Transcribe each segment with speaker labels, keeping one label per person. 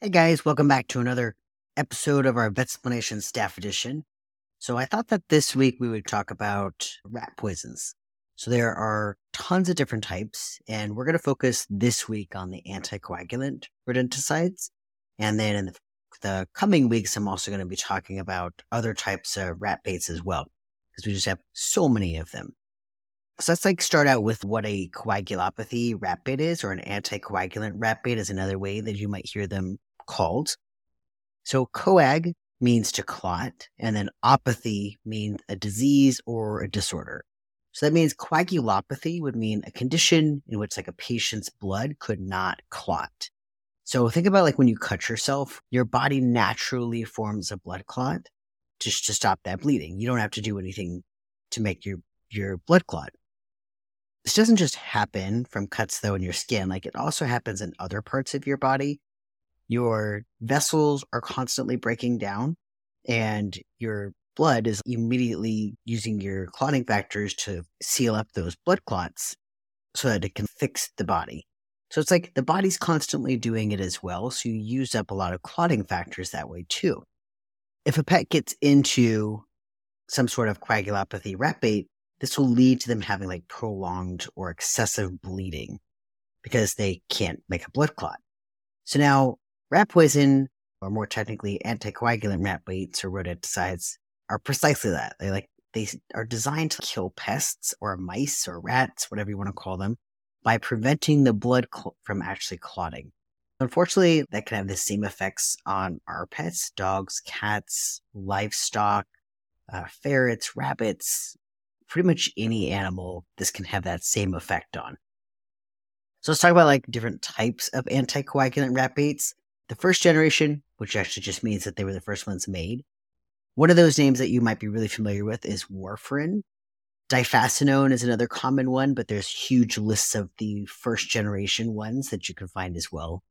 Speaker 1: Hey guys, welcome back to another episode of our Vetsplanation Staff Edition. So I thought that this week we would talk about rat poisons. So there are tons of different types, and we're going to focus this week on the anticoagulant rodenticides. And then in the, the coming weeks, I'm also going to be talking about other types of rat baits as well, because we just have so many of them. So let's like start out with what a coagulopathy rat bait is, or an anticoagulant rat bait is another way that you might hear them called. So coag means to clot, and then opathy means a disease or a disorder. So that means coagulopathy would mean a condition in which like a patient's blood could not clot. So think about like when you cut yourself, your body naturally forms a blood clot just to stop that bleeding. You don't have to do anything to make your your blood clot. This doesn't just happen from cuts though in your skin, like it also happens in other parts of your body your vessels are constantly breaking down and your blood is immediately using your clotting factors to seal up those blood clots so that it can fix the body. So it's like the body's constantly doing it as well. So you use up a lot of clotting factors that way too. If a pet gets into some sort of coagulopathy bait, this will lead to them having like prolonged or excessive bleeding because they can't make a blood clot. So now Rat poison, or more technically anticoagulant rat baits or rodenticides, are precisely that. They like they are designed to kill pests or mice or rats, whatever you want to call them, by preventing the blood cl- from actually clotting. Unfortunately, that can have the same effects on our pets, dogs, cats, livestock, uh, ferrets, rabbits, pretty much any animal this can have that same effect on. So let's talk about like different types of anticoagulant rat baits. The first generation, which actually just means that they were the first ones made. One of those names that you might be really familiar with is warfarin. Diphacinone is another common one, but there's huge lists of the first generation ones that you can find as well.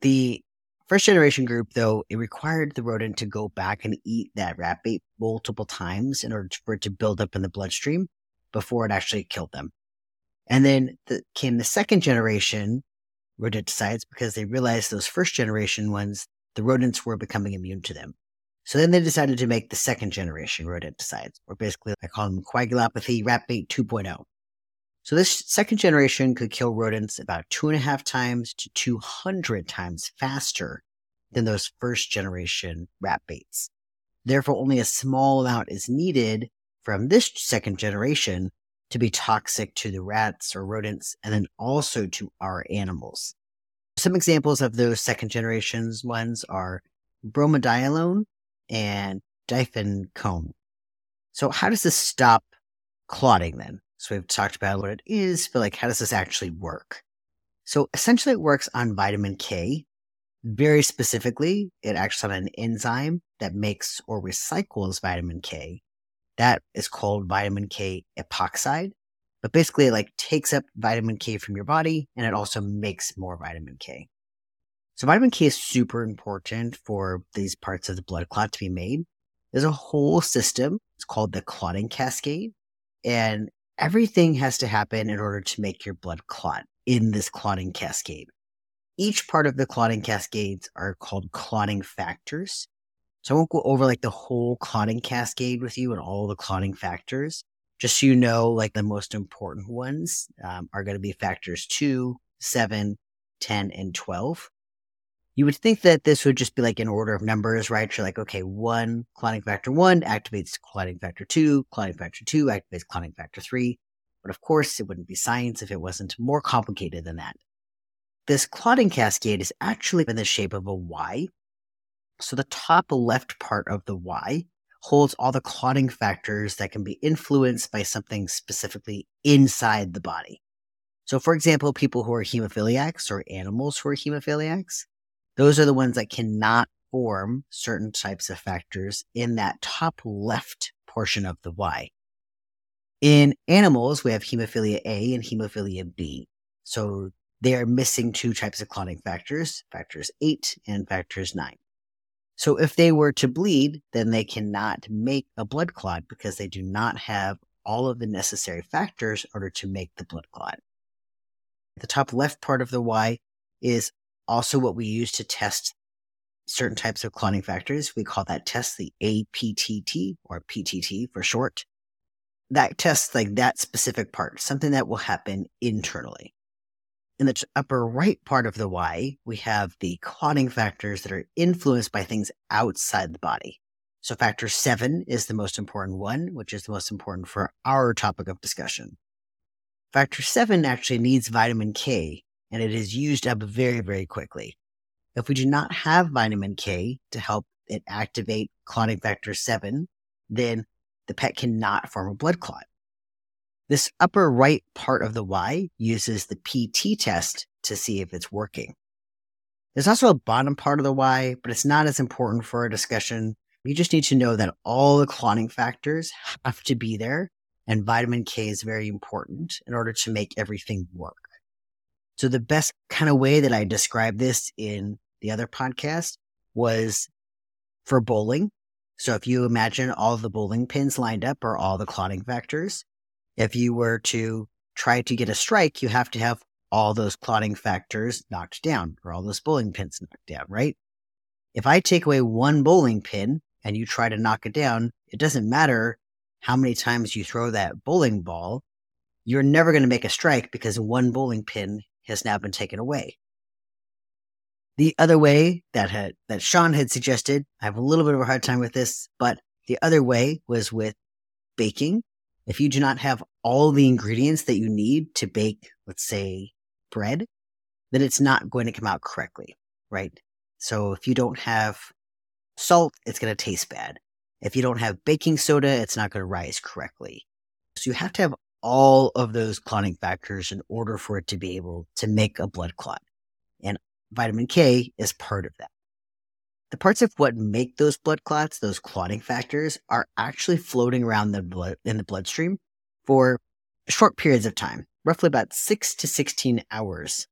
Speaker 1: The first generation group, though, it required the rodent to go back and eat that rat bait multiple times in order for it to build up in the bloodstream before it actually killed them. And then the, came the second generation, rodenticides because they realized those first generation ones, the rodents were becoming immune to them. So then they decided to make the second generation rodenticides, or basically I call them coagulopathy rat bait 2.0. So this second generation could kill rodents about two and a half times to 200 times faster than those first generation rat baits. Therefore, only a small amount is needed from this second generation to be toxic to the rats or rodents, and then also to our animals. Some examples of those second generations ones are bromadiolone and difencone. So how does this stop clotting then? So we've talked about what it is, but like how does this actually work? So essentially it works on vitamin K. Very specifically, it acts on an enzyme that makes or recycles vitamin K that is called vitamin K epoxide. But basically, it like takes up vitamin K from your body and it also makes more vitamin K. So vitamin K is super important for these parts of the blood clot to be made. There's a whole system. It's called the clotting cascade. And everything has to happen in order to make your blood clot in this clotting cascade. Each part of the clotting cascades are called clotting factors. So I won't go over like the whole clotting cascade with you and all the clotting factors. Just so you know, like the most important ones um, are going to be factors 2, 7, 10, and 12. You would think that this would just be like an order of numbers, right? You're like, okay, one clotting factor one activates clotting factor two, clotting factor two activates clotting factor three. But of course, it wouldn't be science if it wasn't more complicated than that. This clotting cascade is actually in the shape of a Y, so the top left part of the Y holds all the clotting factors that can be influenced by something specifically inside the body. So, for example, people who are hemophiliacs or animals who are hemophiliacs, those are the ones that cannot form certain types of factors in that top left portion of the Y. In animals, we have hemophilia A and hemophilia B. So they are missing two types of clotting factors, factors 8 and factors 9. So if they were to bleed, then they cannot make a blood clot because they do not have all of the necessary factors in order to make the blood clot. The top left part of the Y is also what we use to test certain types of clotting factors. We call that test the APTT or PTT for short. That tests like that specific part, something that will happen internally. In the upper right part of the Y, we have the clotting factors that are influenced by things outside the body. So factor seven is the most important one, which is the most important for our topic of discussion. Factor seven actually needs vitamin K and it is used up very, very quickly. If we do not have vitamin K to help it activate clotting factor 7, then the pet cannot form a blood clot. This upper right part of the Y uses the PT test to see if it's working. There's also a bottom part of the Y, but it's not as important for our discussion. You just need to know that all the clotting factors have to be there, and vitamin K is very important in order to make everything work. So the best kind of way that I described this in the other podcast was for bowling. So if you imagine all the bowling pins lined up are all the clotting factors. If you were to try to get a strike, you have to have all those clotting factors knocked down or all those bowling pins knocked down, right? If I take away one bowling pin and you try to knock it down, it doesn't matter how many times you throw that bowling ball. You're never going to make a strike because one bowling pin has now been taken away. The other way that had, that Sean had suggested, I have a little bit of a hard time with this, but the other way was with baking. If you do not have all the ingredients that you need to bake, let's say bread, then it's not going to come out correctly, right? So if you don't have salt, it's going to taste bad. If you don't have baking soda, it's not going to rise correctly. So you have to have all of those clotting factors in order for it to be able to make a blood clot. And vitamin K is part of that. The parts of what make those blood clots, those clotting factors, are actually floating around the blood in the bloodstream for short periods of time, roughly about six to 16 hours.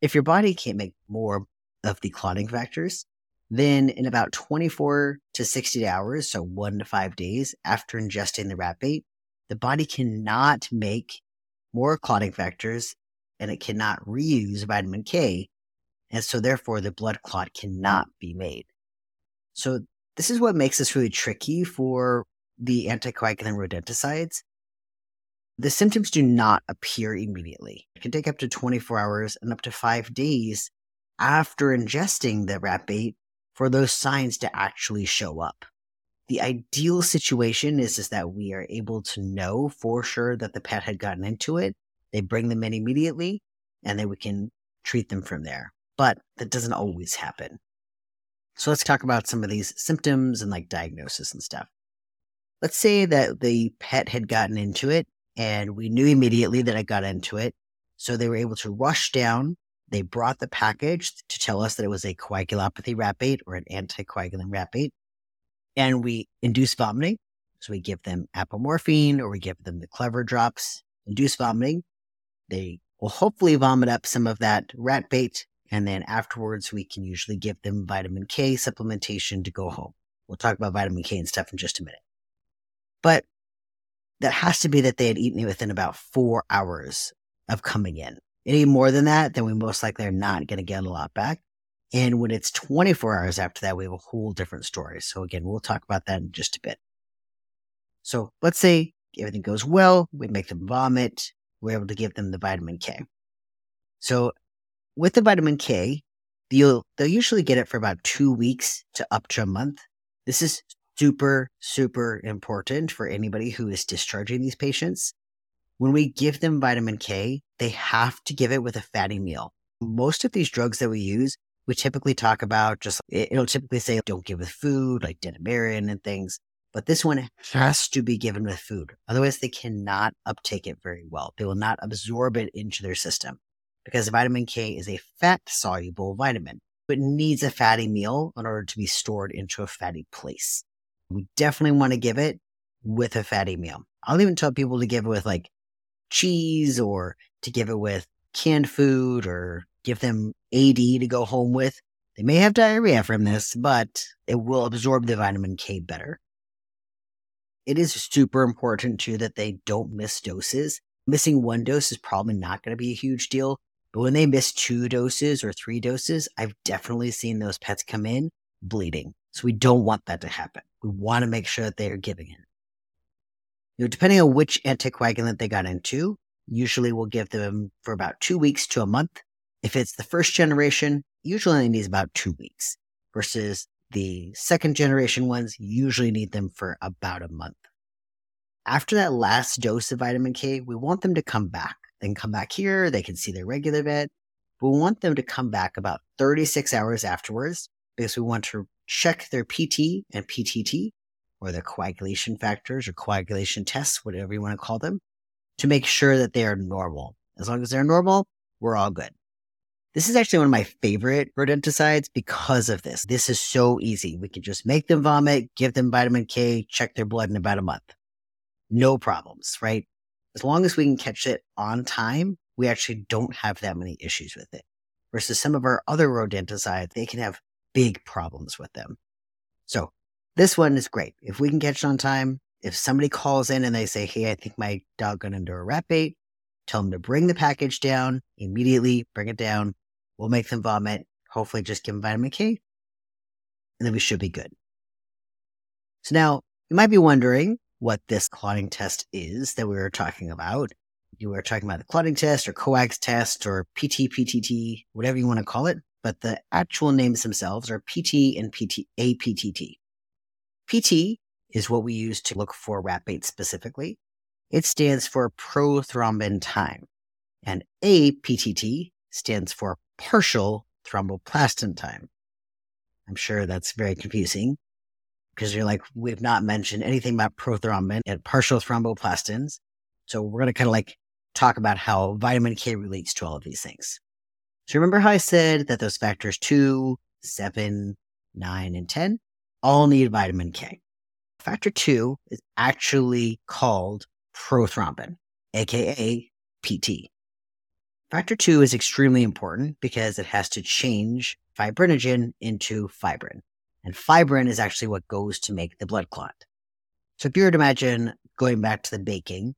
Speaker 1: If your body can't make more of the clotting factors, then in about 24 to 60 hours, so one to five days after ingesting the rat bait, the body cannot make more clotting factors and it cannot reuse vitamin K. And so therefore the blood clot cannot be made. So this is what makes this really tricky for the anticoagulant rodenticides. The symptoms do not appear immediately. It can take up to 24 hours and up to five days after ingesting the rat bait for those signs to actually show up. The ideal situation is, is that we are able to know for sure that the pet had gotten into it. They bring them in immediately and then we can treat them from there. But that doesn't always happen. So let's talk about some of these symptoms and like diagnosis and stuff. Let's say that the pet had gotten into it and we knew immediately that it got into it. So they were able to rush down. They brought the package to tell us that it was a coagulopathy rat bait or an anticoagulant rat bait and we induce vomiting. So we give them apomorphine or we give them the Clevor drops, induce vomiting. They will hopefully vomit up some of that rat bait. And then afterwards, we can usually give them vitamin K supplementation to go home. We'll talk about vitamin K and stuff in just a minute. But that has to be that they had eaten it within about four hours of coming in. Any more than that, then we most likely are not going to get a lot back. And when it's 24 hours after that, we have a whole different story. So again, we'll talk about that in just a bit. So let's say everything goes well. We make them vomit. We're able to give them the vitamin K. So with the vitamin K, they'll, they'll usually get it for about two weeks to up to a month. This is super, super important for anybody who is discharging these patients. When we give them vitamin K, they have to give it with a fatty meal. Most of these drugs that we use we typically talk about just, it'll typically say don't give with food, like Denamarin and things. But this one has to be given with food. Otherwise, they cannot uptake it very well. They will not absorb it into their system because vitamin K is a fat soluble vitamin. It needs a fatty meal in order to be stored into a fatty place. We definitely want to give it with a fatty meal. I'll even tell people to give it with like cheese or to give it with canned food or give them AD to go home with. They may have diarrhea from this, but it will absorb the vitamin K better. It is super important too that they don't miss doses. Missing one dose is probably not going to be a huge deal, But when they miss two doses or three doses, I've definitely seen those pets come in bleeding. So we don't want that to happen. We want to make sure that they are giving it. You know, depending on which anticoagulant they got into, usually we'll give them for about two weeks to a month. If it's the first generation, usually needs about two weeks versus the second generation ones usually need them for about a month. After that last dose of vitamin K, we want them to come back. They can come back here, they can see their regular vet, we want them to come back about 36 hours afterwards because we want to check their PT and PTT or the coagulation factors or coagulation tests, whatever you want to call them, to make sure that they are normal. As long as they're normal, we're all good. This is actually one of my favorite rodenticides because of this. This is so easy. We can just make them vomit, give them vitamin K, check their blood in about a month. No problems, right? As long as we can catch it on time, we actually don't have that many issues with it. Versus some of our other rodenticides, they can have big problems with them. So this one is great. If we can catch it on time, if somebody calls in and they say, Hey, I think my dog got under a rat bait, tell them to bring the package down immediately, bring it down, We'll make them vomit. Hopefully, just give them vitamin K, and then we should be good. So now you might be wondering what this clotting test is that we were talking about. You were talking about the clotting test or coags test or PT, PTT, whatever you want to call it. But the actual names themselves are PT and PT, APTT. PT is what we use to look for bait specifically. It stands for prothrombin time. And APTT stands for partial thromboplastin time. I'm sure that's very confusing because you're like, we've not mentioned anything about prothrombin and partial thromboplastins. So we're going to kind of like talk about how vitamin K relates to all of these things. So remember how I said that those factors two, seven, nine, and 10 all need vitamin K. Factor two is actually called prothrombin, aka PT. Factor two is extremely important because it has to change fibrinogen into fibrin. And fibrin is actually what goes to make the blood clot. So if you were to imagine going back to the baking,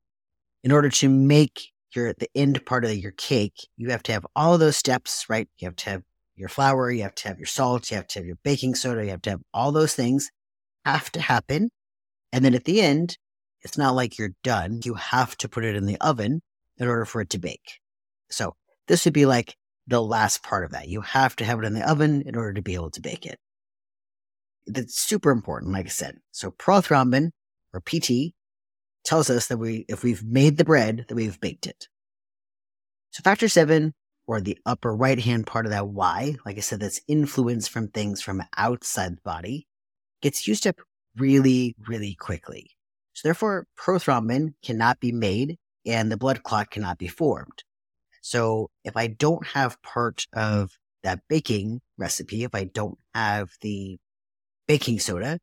Speaker 1: in order to make your the end part of your cake, you have to have all of those steps, right? You have to have your flour, you have to have your salt, you have to have your baking soda, you have to have all those things have to happen. And then at the end, it's not like you're done. You have to put it in the oven in order for it to bake. So this would be like the last part of that. You have to have it in the oven in order to be able to bake it. That's super important, like I said. So prothrombin or PT tells us that we, if we've made the bread, that we've baked it. So factor seven or the upper right hand part of that Y, like I said, that's influence from things from outside the body, gets used up really, really quickly. So therefore, prothrombin cannot be made and the blood clot cannot be formed. So if I don't have part of that baking recipe, if I don't have the baking soda,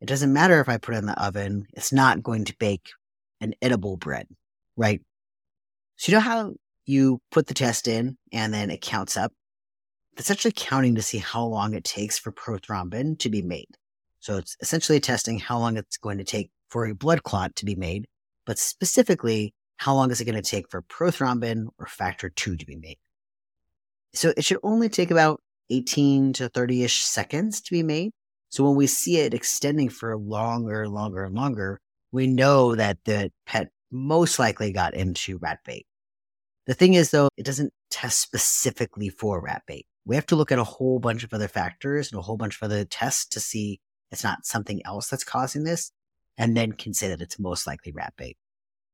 Speaker 1: it doesn't matter if I put it in the oven, it's not going to bake an edible bread, right? So you know how you put the test in and then it counts up? It's actually counting to see how long it takes for prothrombin to be made. So it's essentially testing how long it's going to take for a blood clot to be made, but specifically how long is it going to take for prothrombin or factor 2 to be made? So it should only take about 18 to 30 ish seconds to be made. So when we see it extending for longer, and longer, and longer, we know that the pet most likely got into rat bait. The thing is, though, it doesn't test specifically for rat bait. We have to look at a whole bunch of other factors and a whole bunch of other tests to see it's not something else that's causing this, and then can say that it's most likely rat bait.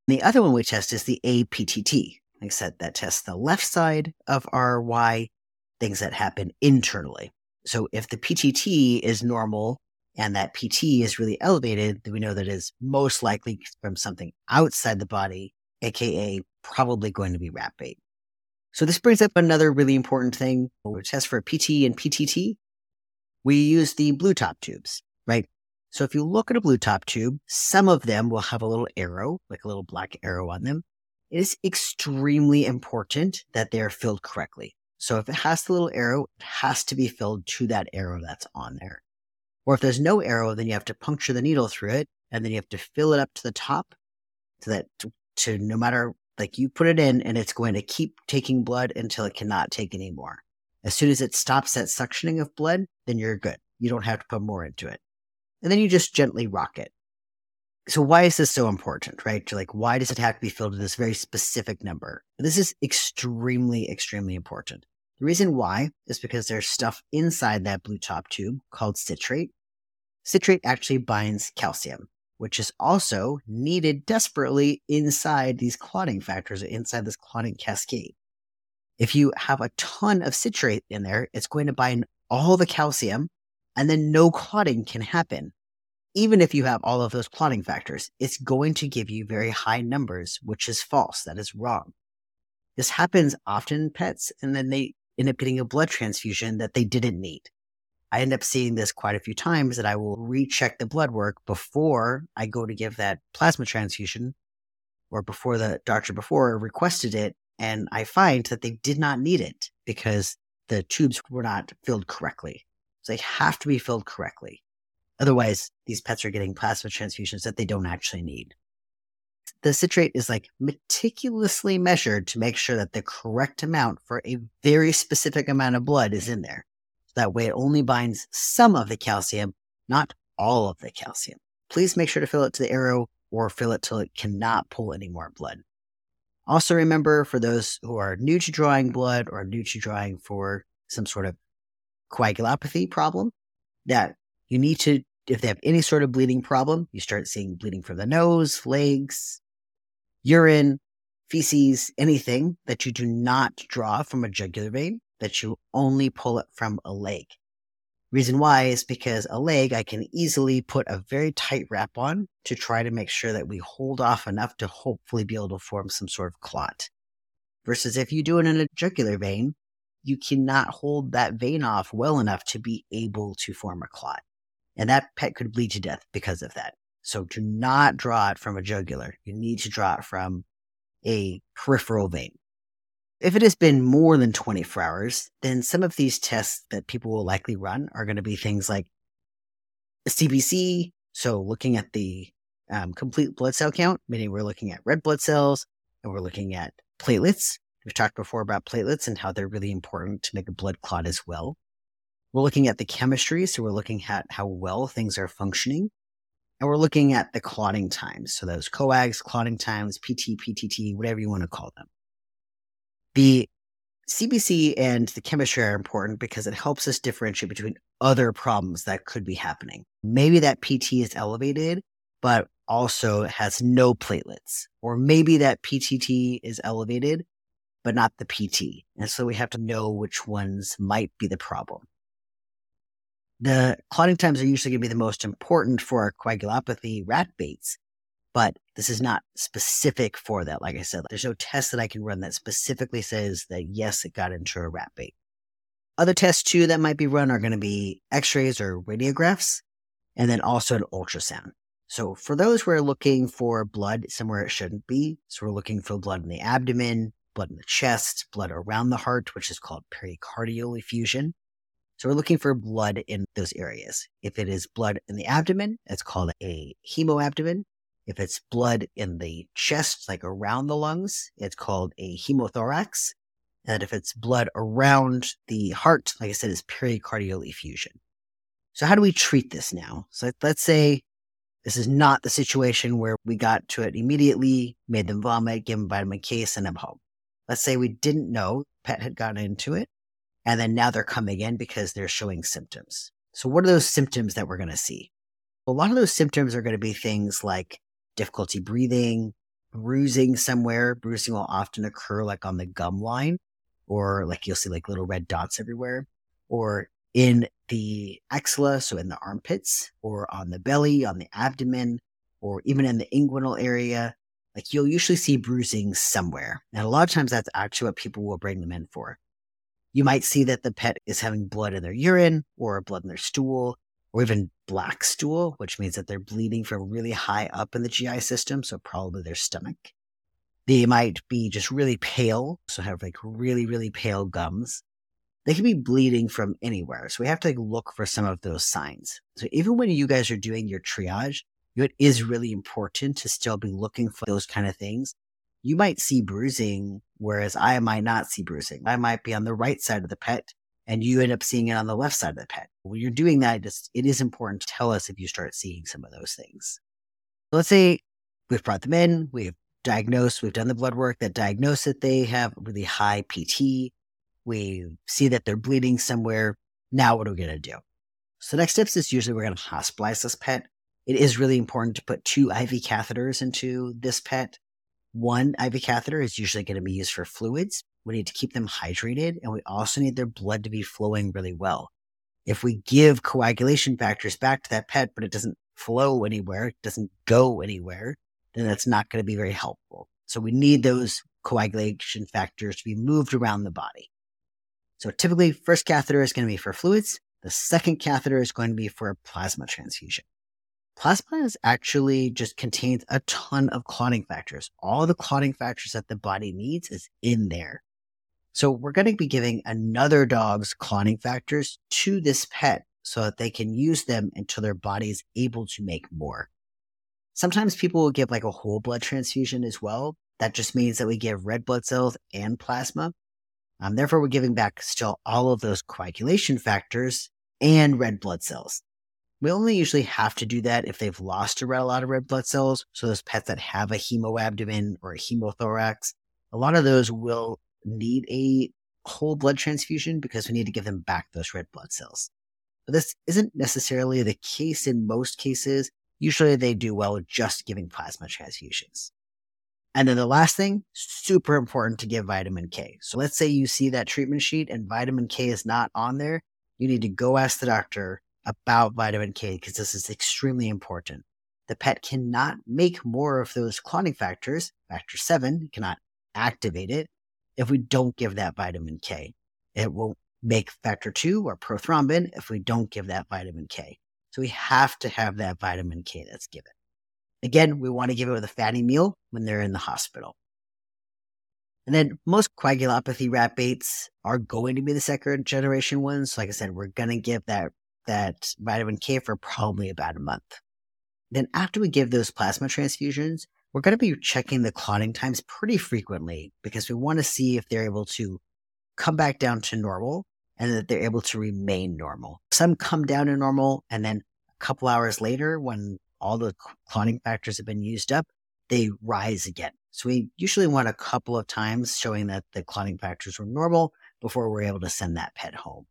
Speaker 1: The other one we test is the APTT. Like I said, that tests the left side of our Y, things that happen internally. So if the PTT is normal and that PT is really elevated, then we know that is most likely from something outside the body, aka probably going to be rat bait. So this brings up another really important thing. We test for PT and PTT, we use the blue top tubes, right? So if you look at a blue top tube, some of them will have a little arrow, like a little black arrow on them. It is extremely important that they are filled correctly. So if it has the little arrow, it has to be filled to that arrow that's on there. Or if there's no arrow, then you have to puncture the needle through it and then you have to fill it up to the top so that to, to no matter Like you put it in and it's going to keep taking blood until it cannot take anymore. As soon as it stops that suctioning of blood, then you're good. You don't have to put more into it. And then you just gently rock it. So why is this so important, right? Like, why does it have to be filled to this very specific number? This is extremely, extremely important. The reason why is because there's stuff inside that blue top tube called citrate. Citrate actually binds calcium, which is also needed desperately inside these clotting factors, inside this clotting cascade. If you have a ton of citrate in there, it's going to bind all the calcium and then no clotting can happen. Even if you have all of those clotting factors, it's going to give you very high numbers, which is false. That is wrong. This happens often in pets, and then they end up getting a blood transfusion that they didn't need. I end up seeing this quite a few times that I will recheck the blood work before I go to give that plasma transfusion or before the doctor before requested it. And I find that they did not need it because the tubes were not filled correctly. So they have to be filled correctly. Otherwise, these pets are getting plasma transfusions that they don't actually need. The citrate is like meticulously measured to make sure that the correct amount for a very specific amount of blood is in there. That way it only binds some of the calcium, not all of the calcium. Please make sure to fill it to the arrow or fill it till it cannot pull any more blood. Also remember for those who are new to drawing blood or new to drawing for some sort of coagulopathy problem, that you need to, if they have any sort of bleeding problem, you start seeing bleeding from the nose, legs, urine, feces, anything that you do not draw from a jugular vein, that you only pull it from a leg. Reason why is because a leg I can easily put a very tight wrap on to try to make sure that we hold off enough to hopefully be able to form some sort of clot. Versus if you do it in a jugular vein, you cannot hold that vein off well enough to be able to form a clot. And that pet could bleed to death because of that. So do not draw it from a jugular. You need to draw it from a peripheral vein. If it has been more than 24 hours, then some of these tests that people will likely run are going to be things like CBC, so looking at the um, complete blood cell count, meaning we're looking at red blood cells and we're looking at platelets. We've talked before about platelets and how they're really important to make a blood clot as well. We're looking at the chemistry, so we're looking at how well things are functioning. And we're looking at the clotting times. So those coags, clotting times, PT, PTT, whatever you want to call them. The CBC and the chemistry are important because it helps us differentiate between other problems that could be happening. Maybe that PT is elevated, but also has no platelets. Or maybe that PTT is elevated, but not the PT. And so we have to know which ones might be the problem. The clotting times are usually going to be the most important for our coagulopathy rat baits but this is not specific for that. Like I said, there's no test that I can run that specifically says that yes, it got into a rat bait. Other tests too that might be run are going to be x-rays or radiographs, and then also an ultrasound. So for those who are looking for blood somewhere it shouldn't be, so we're looking for blood in the abdomen, blood in the chest, blood around the heart, which is called pericardial effusion. So we're looking for blood in those areas. If it is blood in the abdomen, it's called a hemoabdomen. If it's blood in the chest, like around the lungs, it's called a hemothorax. And if it's blood around the heart, like I said, is pericardial effusion. So how do we treat this now? So let's say this is not the situation where we got to it immediately, made them vomit, give them vitamin K, send them home. Let's say we didn't know pet had gotten into it, and then now they're coming in because they're showing symptoms. So what are those symptoms that we're going to see? A lot of those symptoms are going to be things like difficulty breathing, bruising somewhere. Bruising will often occur like on the gum line, or like you'll see like little red dots everywhere, or in the axilla, so in the armpits, or on the belly, on the abdomen, or even in the inguinal area. Like you'll usually see bruising somewhere. And a lot of times that's actually what people will bring them in for. You might see that the pet is having blood in their urine or blood in their stool or even black stool, which means that they're bleeding from really high up in the GI system, so probably their stomach. They might be just really pale, so have like really, really pale gums. They can be bleeding from anywhere. So we have to like look for some of those signs. So even when you guys are doing your triage, it is really important to still be looking for those kind of things you might see bruising, whereas I might not see bruising. I might be on the right side of the pet and you end up seeing it on the left side of the pet. When you're doing that, it is important to tell us if you start seeing some of those things. Let's say we've brought them in, we've diagnosed, we've done the blood work that diagnosed that they have really high PT. We see that they're bleeding somewhere. Now, what are we going to do? So, next steps is usually we're going to hospitalize this pet. It is really important to put two IV catheters into this pet. One IV catheter is usually going to be used for fluids. We need to keep them hydrated, and we also need their blood to be flowing really well. If we give coagulation factors back to that pet, but it doesn't flow anywhere, it doesn't go anywhere, then that's not going to be very helpful. So we need those coagulation factors to be moved around the body. So typically, first catheter is going to be for fluids. The second catheter is going to be for a plasma transfusion. Plasma is actually just contains a ton of clotting factors. All the clotting factors that the body needs is in there. So we're going to be giving another dog's clotting factors to this pet so that they can use them until their body is able to make more. Sometimes people will give like a whole blood transfusion as well. That just means that we give red blood cells and plasma. Um, therefore, we're giving back still all of those coagulation factors and red blood cells. We only usually have to do that if they've lost a lot of red blood cells. So those pets that have a hemoabdomen or a hemothorax, a lot of those will need a whole blood transfusion because we need to give them back those red blood cells. But this isn't necessarily the case in most cases. Usually they do well just giving plasma transfusions. And then the last thing, super important to give vitamin K. So let's say you see that treatment sheet and vitamin K is not on there. You need to go ask the doctor about vitamin K because this is extremely important. The pet cannot make more of those clotting factors, factor seven, cannot activate it if we don't give that vitamin K. It won't make factor two or prothrombin if we don't give that vitamin K. So we have to have that vitamin K that's given. Again, we want to give it with a fatty meal when they're in the hospital. And then most coagulopathy rat baits are going to be the second generation ones. Like I said, we're going to give that, that vitamin K for probably about a month. Then after we give those plasma transfusions, we're going to be checking the clotting times pretty frequently because we want to see if they're able to come back down to normal and that they're able to remain normal. Some come down to normal and then a couple hours later, when all the clotting factors have been used up, they rise again. So we usually want a couple of times showing that the clotting factors were normal before we're able to send that pet home.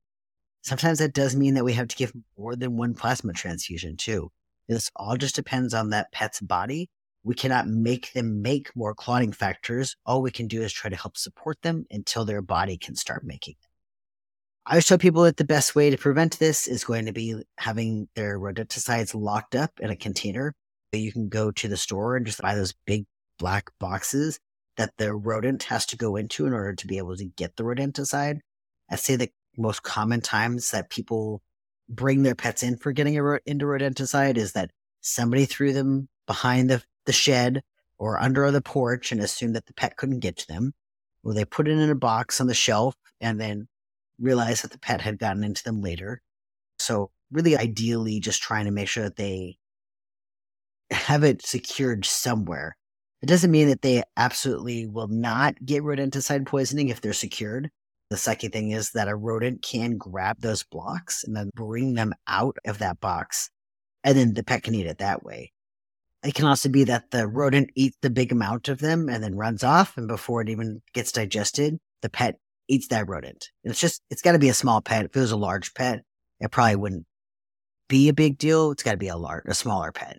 Speaker 1: Sometimes that does mean that we have to give more than one plasma transfusion too. This all just depends on that pet's body we cannot make them make more clotting factors. All we can do is try to help support them until their body can start making them. I always tell people that the best way to prevent this is going to be having their rodenticides locked up in a container. That you can go to the store and just buy those big black boxes that the rodent has to go into in order to be able to get the rodenticide. I say the most common times that people bring their pets in for getting a, into rodenticide is that somebody threw them behind the the shed or under the porch and assumed that the pet couldn't get to them. Well, they put it in a box on the shelf and then realized that the pet had gotten into them later. So, really, ideally, just trying to make sure that they have it secured somewhere. It doesn't mean that they absolutely will not get rodenticide poisoning if they're secured. The second thing is that a rodent can grab those blocks and then bring them out of that box, and then the pet can eat it that way. It can also be that the rodent eats the big amount of them and then runs off. And before it even gets digested, the pet eats that rodent. And it's just, it's got to be a small pet. If it was a large pet, it probably wouldn't be a big deal. It's got to be a large, a smaller pet.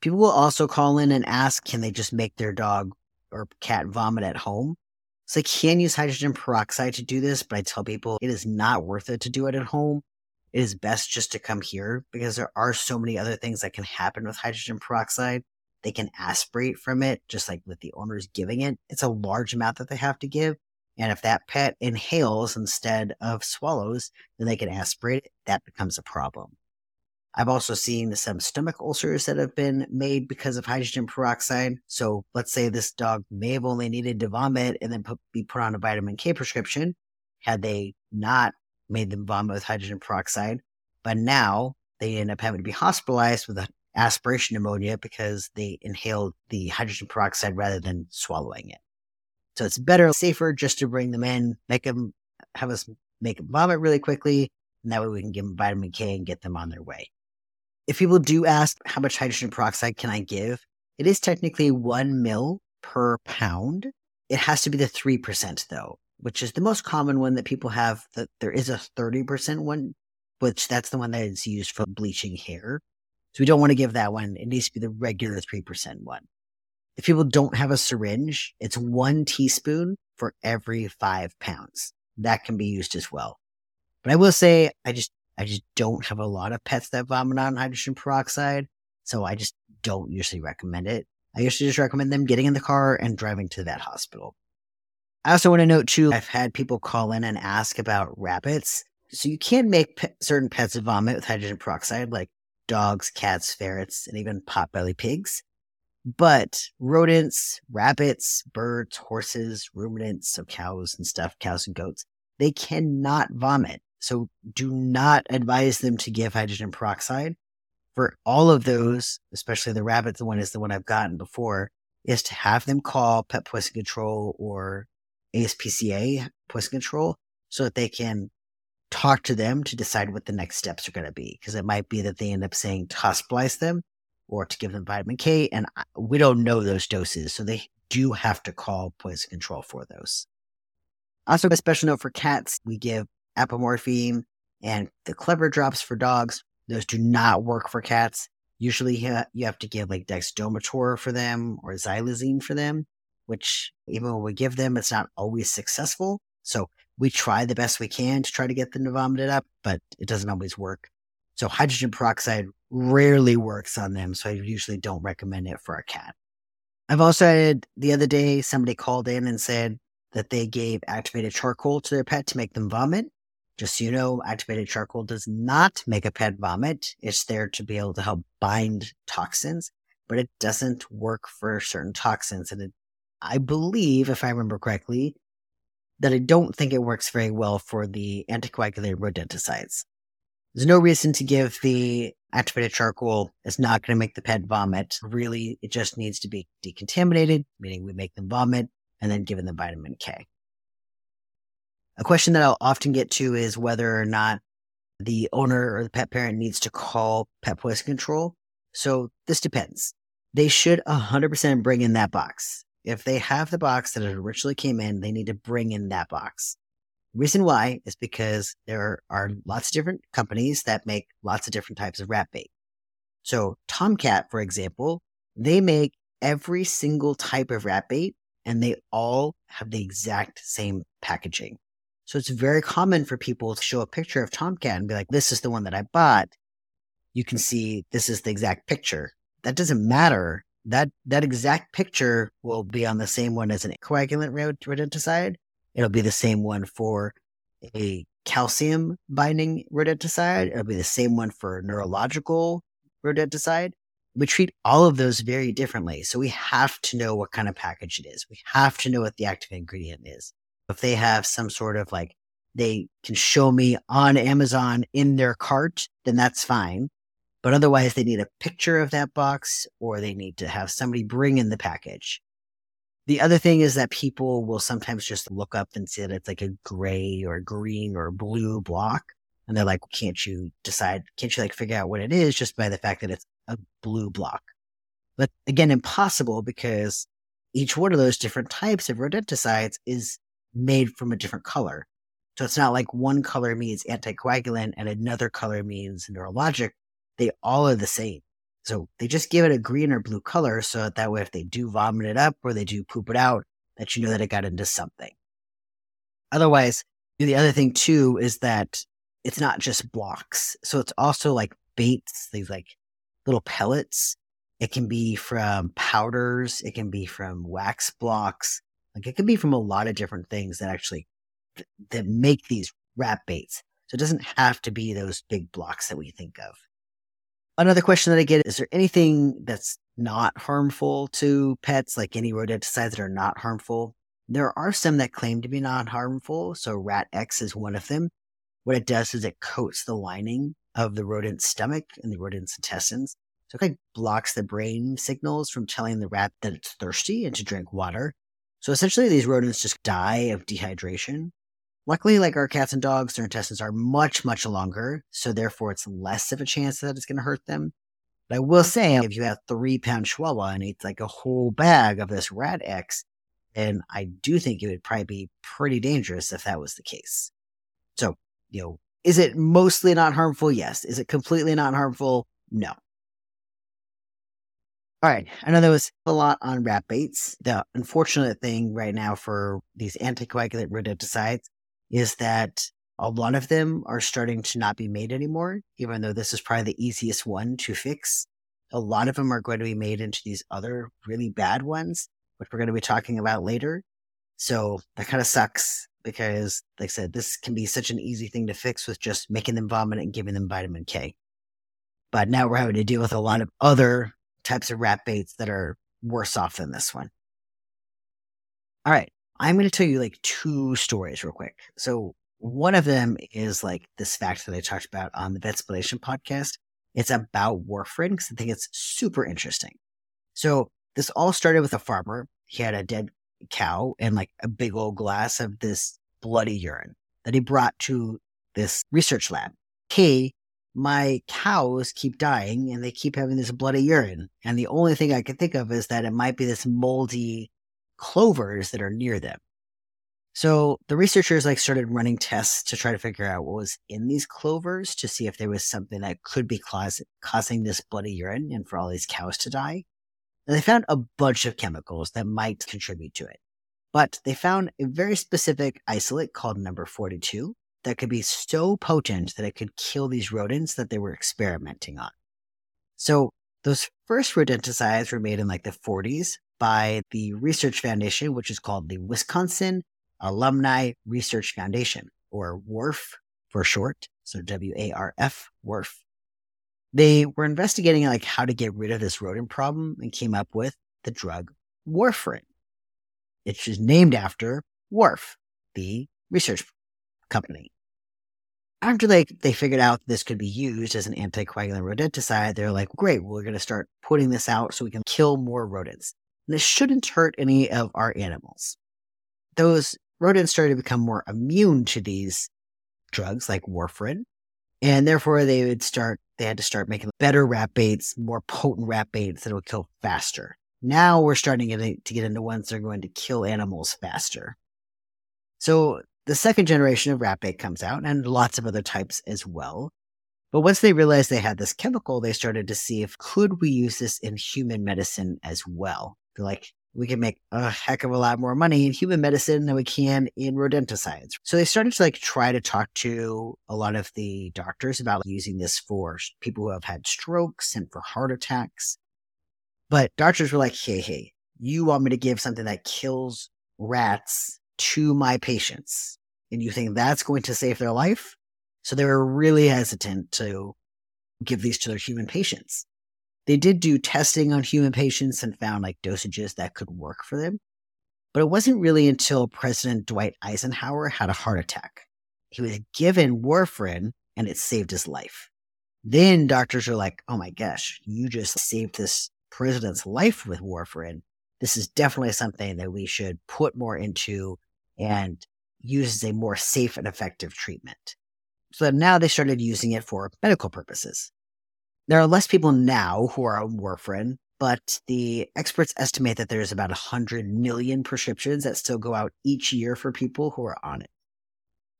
Speaker 1: People will also call in and ask, can they just make their dog or cat vomit at home? So they can use hydrogen peroxide to do this, but I tell people it is not worth it to do it at home it is best just to come here because there are so many other things that can happen with hydrogen peroxide. They can aspirate from it, just like with the owners giving it. It's a large amount that they have to give. And if that pet inhales instead of swallows, then they can aspirate it. That becomes a problem. I've also seen some stomach ulcers that have been made because of hydrogen peroxide. So let's say this dog may have only needed to vomit and then put, be put on a vitamin K prescription. Had they not made them vomit with hydrogen peroxide. But now they end up having to be hospitalized with aspiration pneumonia because they inhaled the hydrogen peroxide rather than swallowing it. So it's better, safer just to bring them in, make them have us make them vomit really quickly, and that way we can give them vitamin K and get them on their way. If people do ask how much hydrogen peroxide can I give, it is technically one mil per pound. It has to be the 3% though, which is the most common one that people have. That there is a 30% one, which that's the one that is used for bleaching hair. So we don't want to give that one. It needs to be the regular 3% one. If people don't have a syringe, it's one teaspoon for every five pounds. That can be used as well. But I will say, I just, I just don't have a lot of pets that vomit on hydrogen peroxide. So I just don't usually recommend it. I usually just recommend them getting in the car and driving to that hospital. I also want to note too, I've had people call in and ask about rabbits. So you can make pe- certain pets vomit with hydrogen peroxide, like dogs, cats, ferrets, and even potbelly pigs. But rodents, rabbits, birds, horses, ruminants, so cows and stuff, cows and goats, they cannot vomit. So do not advise them to give hydrogen peroxide. For all of those, especially the rabbit, the one is the one I've gotten before, is to have them call Pet Poison Control or ASPCA Poison Control so that they can talk to them to decide what the next steps are going to be. Because it might be that they end up saying to hospitalize them or to give them vitamin K. And we don't know those doses. So they do have to call poison control for those. Also, a special note for cats, we give apomorphine and the Clevor drops for dogs. Those do not work for cats. Usually you have to give like dexdomitor for them or xylazine for them, which even when we give them, it's not always successful. So we try the best we can to try to get them to vomit it up, but it doesn't always work. So hydrogen peroxide rarely works on them, so I usually don't recommend it for a cat. I've also had the other day somebody called in and said that they gave activated charcoal to their pet to make them vomit. Just so you know, activated charcoal does not make a pet vomit. It's there to be able to help bind toxins, but it doesn't work for certain toxins. And it, I believe, if I remember correctly, that I don't think it works very well for the anticoagulated rodenticides. There's no reason to give the activated charcoal. It's not going to make the pet vomit. Really, it just needs to be decontaminated, meaning we make them vomit and then give them the vitamin K. A question that I'll often get to is whether or not the owner or the pet parent needs to call pet poison control. So this depends. They should 100% bring in that box. If they have the box that it originally came in, they need to bring in that box. Reason why is because there are lots of different companies that make lots of different types of rat bait. So Tomcat, for example, they make every single type of rat bait and they all have the exact same packaging. So it's very common for people to show a picture of Tomcat and be like, this is the one that I bought. You can see this is the exact picture. That doesn't matter. That, that exact picture will be on the same one as an coagulant rodenticide It'll be the same one for a calcium binding rodenticide. It'll be the same one for neurological rodenticide. We treat all of those very differently. So we have to know what kind of package it is. We have to know what the active ingredient is. If they have some sort of like, they can show me on Amazon in their cart, then that's fine. But otherwise, they need a picture of that box or they need to have somebody bring in the package. The other thing is that people will sometimes just look up and see that it's like a gray or green or blue block. And they're like, can't you decide, can't you like figure out what it is just by the fact that it's a blue block? But again, impossible because each one of those different types of rodenticides is made from a different color. So it's not like one color means anticoagulant and another color means neurologic. They all are the same. So they just give it a green or blue color so that, that way if they do vomit it up or they do poop it out, that you know that it got into something. Otherwise, the other thing too is that it's not just blocks. So it's also like baits, these like little pellets. It can be from powders. It can be from wax blocks. Like it can be from a lot of different things that actually th- that make these rat baits. So it doesn't have to be those big blocks that we think of. Another question that I get is there anything that's not harmful to pets, like any rodenticides that are not harmful? There are some that claim to be not harmful. So Rat X is one of them. What it does is it coats the lining of the rodent's stomach and the rodent's intestines. So it kind of blocks the brain signals from telling the rat that it's thirsty and to drink water. So essentially, these rodents just die of dehydration. Luckily, like our cats and dogs, their intestines are much, much longer. So therefore, it's less of a chance that it's going to hurt them. But I will say, if you have three pound chihuahua and eats like a whole bag of this rat X, then I do think it would probably be pretty dangerous if that was the case. So, you know, is it mostly not harmful? Yes. Is it completely not harmful? No. All right. I know there was a lot on rat baits. The unfortunate thing right now for these anticoagulant rodenticides is that a lot of them are starting to not be made anymore, even though this is probably the easiest one to fix. A lot of them are going to be made into these other really bad ones, which we're going to be talking about later. So that kind of sucks because, like I said, this can be such an easy thing to fix with just making them vomit and giving them vitamin K. But now we're having to deal with a lot of other types of rat baits that are worse off than this one. All right. I'm going to tell you like two stories real quick. So one of them is like this fact that I talked about on the Vetsplanation podcast. It's about warfarin because I think it's super interesting. So this all started with a farmer. He had a dead cow and like a big old glass of this bloody urine that he brought to this research lab. Hey, my cows keep dying and they keep having this bloody urine. And the only thing I can think of is that it might be this moldy clovers that are near them. So the researchers like started running tests to try to figure out what was in these clovers to see if there was something that could be causing this bloody urine and for all these cows to die. And they found a bunch of chemicals that might contribute to it. But they found a very specific isolate called number 42 that could be so potent that it could kill these rodents that they were experimenting on. So those first rodenticides were made in like the 40s by the research foundation, which is called the Wisconsin Alumni Research Foundation, or WARF for short. So W A R F, WARF. They were investigating like how to get rid of this rodent problem and came up with the drug warfarin. It's just named after WARF, the research company. After they, they figured out this could be used as an anticoagulant rodenticide, they're like, great, we're going to start putting this out so we can kill more rodents. And this shouldn't hurt any of our animals. Those rodents started to become more immune to these drugs like warfarin. And therefore they would start, they had to start making better rat baits, more potent rat baits that would kill faster. Now we're starting to get into ones that are going to kill animals faster. So the second generation of rat bait comes out and lots of other types as well. But once they realized they had this chemical, they started to see if could we use this in human medicine as well. They're like, we can make a heck of a lot more money in human medicine than we can in rodenticides. So they started to like try to talk to a lot of the doctors about using this for people who have had strokes and for heart attacks. But doctors were like, hey, hey, you want me to give something that kills rats to my patients and you think that's going to save their life? So they were really hesitant to give these to their human patients. They did do testing on human patients and found like dosages that could work for them. But it wasn't really until President Dwight Eisenhower had a heart attack. He was given warfarin and it saved his life. Then doctors are like, oh my gosh, you just saved this president's life with warfarin. This is definitely something that we should put more into and use as a more safe and effective treatment. So now they started using it for medical purposes. There are less people now who are on warfarin, but the experts estimate that there's about 100 million prescriptions that still go out each year for people who are on it.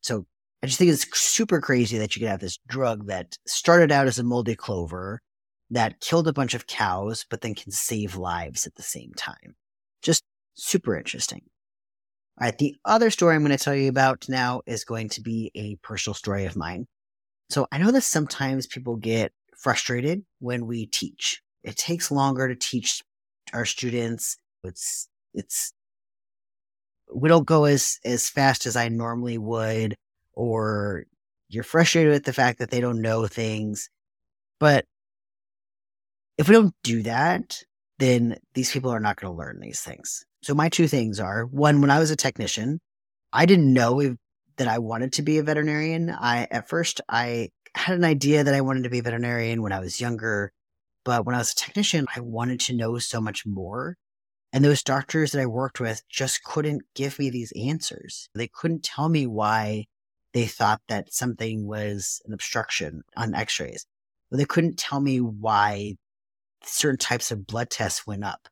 Speaker 1: So I just think it's super crazy that you could have this drug that started out as a moldy clover that killed a bunch of cows, but then can save lives at the same time. Just super interesting. All right, the other story I'm going to tell you about now is going to be a personal story of mine. So I know that sometimes people get frustrated when we teach. It takes longer to teach our students. It's, it's, we don't go as, as fast as I normally would, or you're frustrated with the fact that they don't know things. But if we don't do that, then these people are not going to learn these things. So my two things are one, when I was a technician, I didn't know if, that I wanted to be a veterinarian. I, at first, I had an idea that I wanted to be a veterinarian when I was younger, But when I was a technician, I wanted to know so much more. And those doctors that I worked with just couldn't give me these answers. They couldn't tell me why they thought that something was an obstruction on x rays. But they couldn't tell me why certain types of blood tests went up,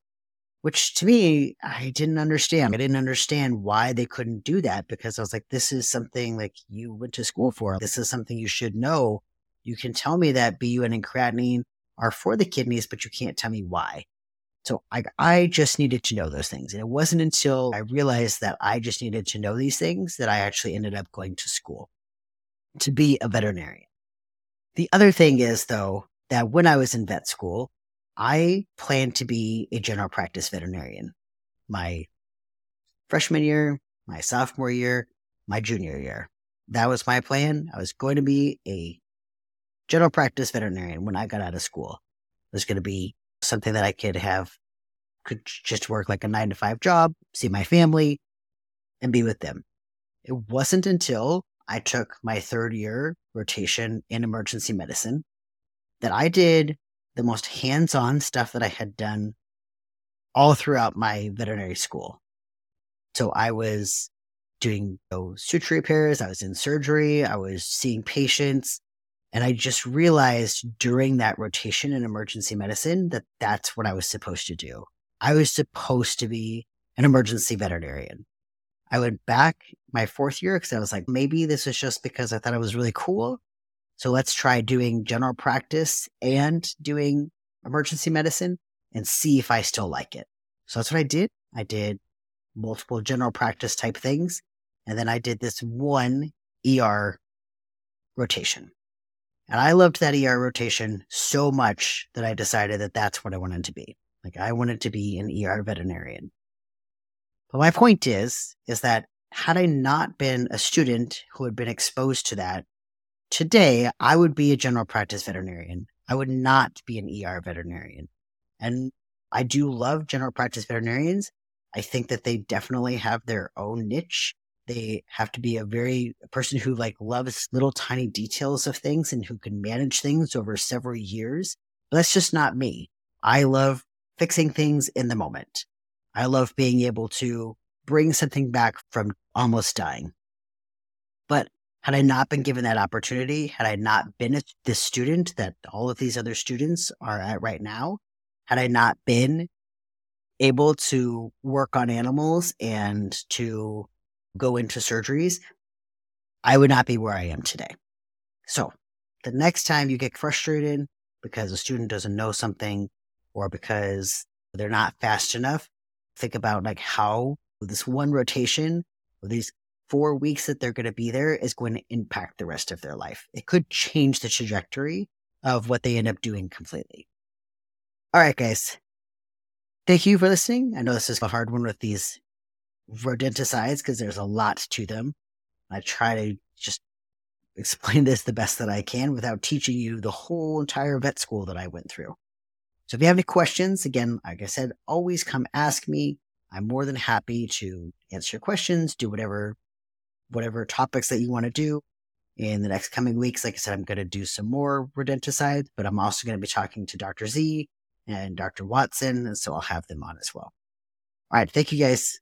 Speaker 1: which to me, I didn't understand. I didn't understand why they couldn't do that because I was like, this is something like you went to school for. This is something you should know. You can tell me that BUN and creatinine are for the kidneys, but you can't tell me why. So I, I just needed to know those things. And it wasn't until I realized that I just needed to know these things that I actually ended up going to school to be a veterinarian. The other thing is, though, that when I was in vet school, I planned to be a general practice veterinarian my freshman year, my sophomore year, my junior year. That was my plan. I was going to be a general practice veterinarian when I got out of school. It was going to be something that I could have, could just work like a nine to five job, see my family, and be with them. It wasn't until I took my third year rotation in emergency medicine that I did the most hands on stuff that I had done all throughout my veterinary school. So I was doing you know, suture repairs, I was in surgery, I was seeing patients. And I just realized during that rotation in emergency medicine that that's what I was supposed to do. I was supposed to be an emergency veterinarian. I went back my fourth year because I was like, maybe this is just because I thought it was really cool. So let's try doing general practice and doing emergency medicine and see if I still like it. So that's what I did. I did multiple general practice type things. And then I did this one ER rotation. And I loved that ER rotation so much that I decided that that's what I wanted to be. Like I wanted to be an ER veterinarian. But my point is, is that had I not been a student who had been exposed to that, today I would be a general practice veterinarian. I would not be an ER veterinarian. And I do love general practice veterinarians. I think that they definitely have their own niche. They have to be a very a person who like loves little tiny details of things and who can manage things over several years. But that's just not me. I love fixing things in the moment. I love being able to bring something back from almost dying. But had I not been given that opportunity, had I not been the student that all of these other students are at right now, had I not been able to work on animals and to go into surgeries, I would not be where I am today. So the next time you get frustrated because a student doesn't know something or because they're not fast enough, think about like how this one rotation or these four weeks that they're going to be there is going to impact the rest of their life. It could change the trajectory of what they end up doing completely. All right, guys. Thank you for listening. I know this is a hard one with these rodenticides because there's a lot to them. I try to just explain this the best that I can without teaching you the whole entire vet school that I went through. So if you have any questions, again, like I said, always come ask me. I'm more than happy to answer your questions, do whatever, whatever topics that you want to do. In the next coming weeks, like I said, I'm going to do some more rodenticides, but I'm also going to be talking to Dr. Z and Dr. Watson. And so I'll have them on as well. All right. Thank you guys.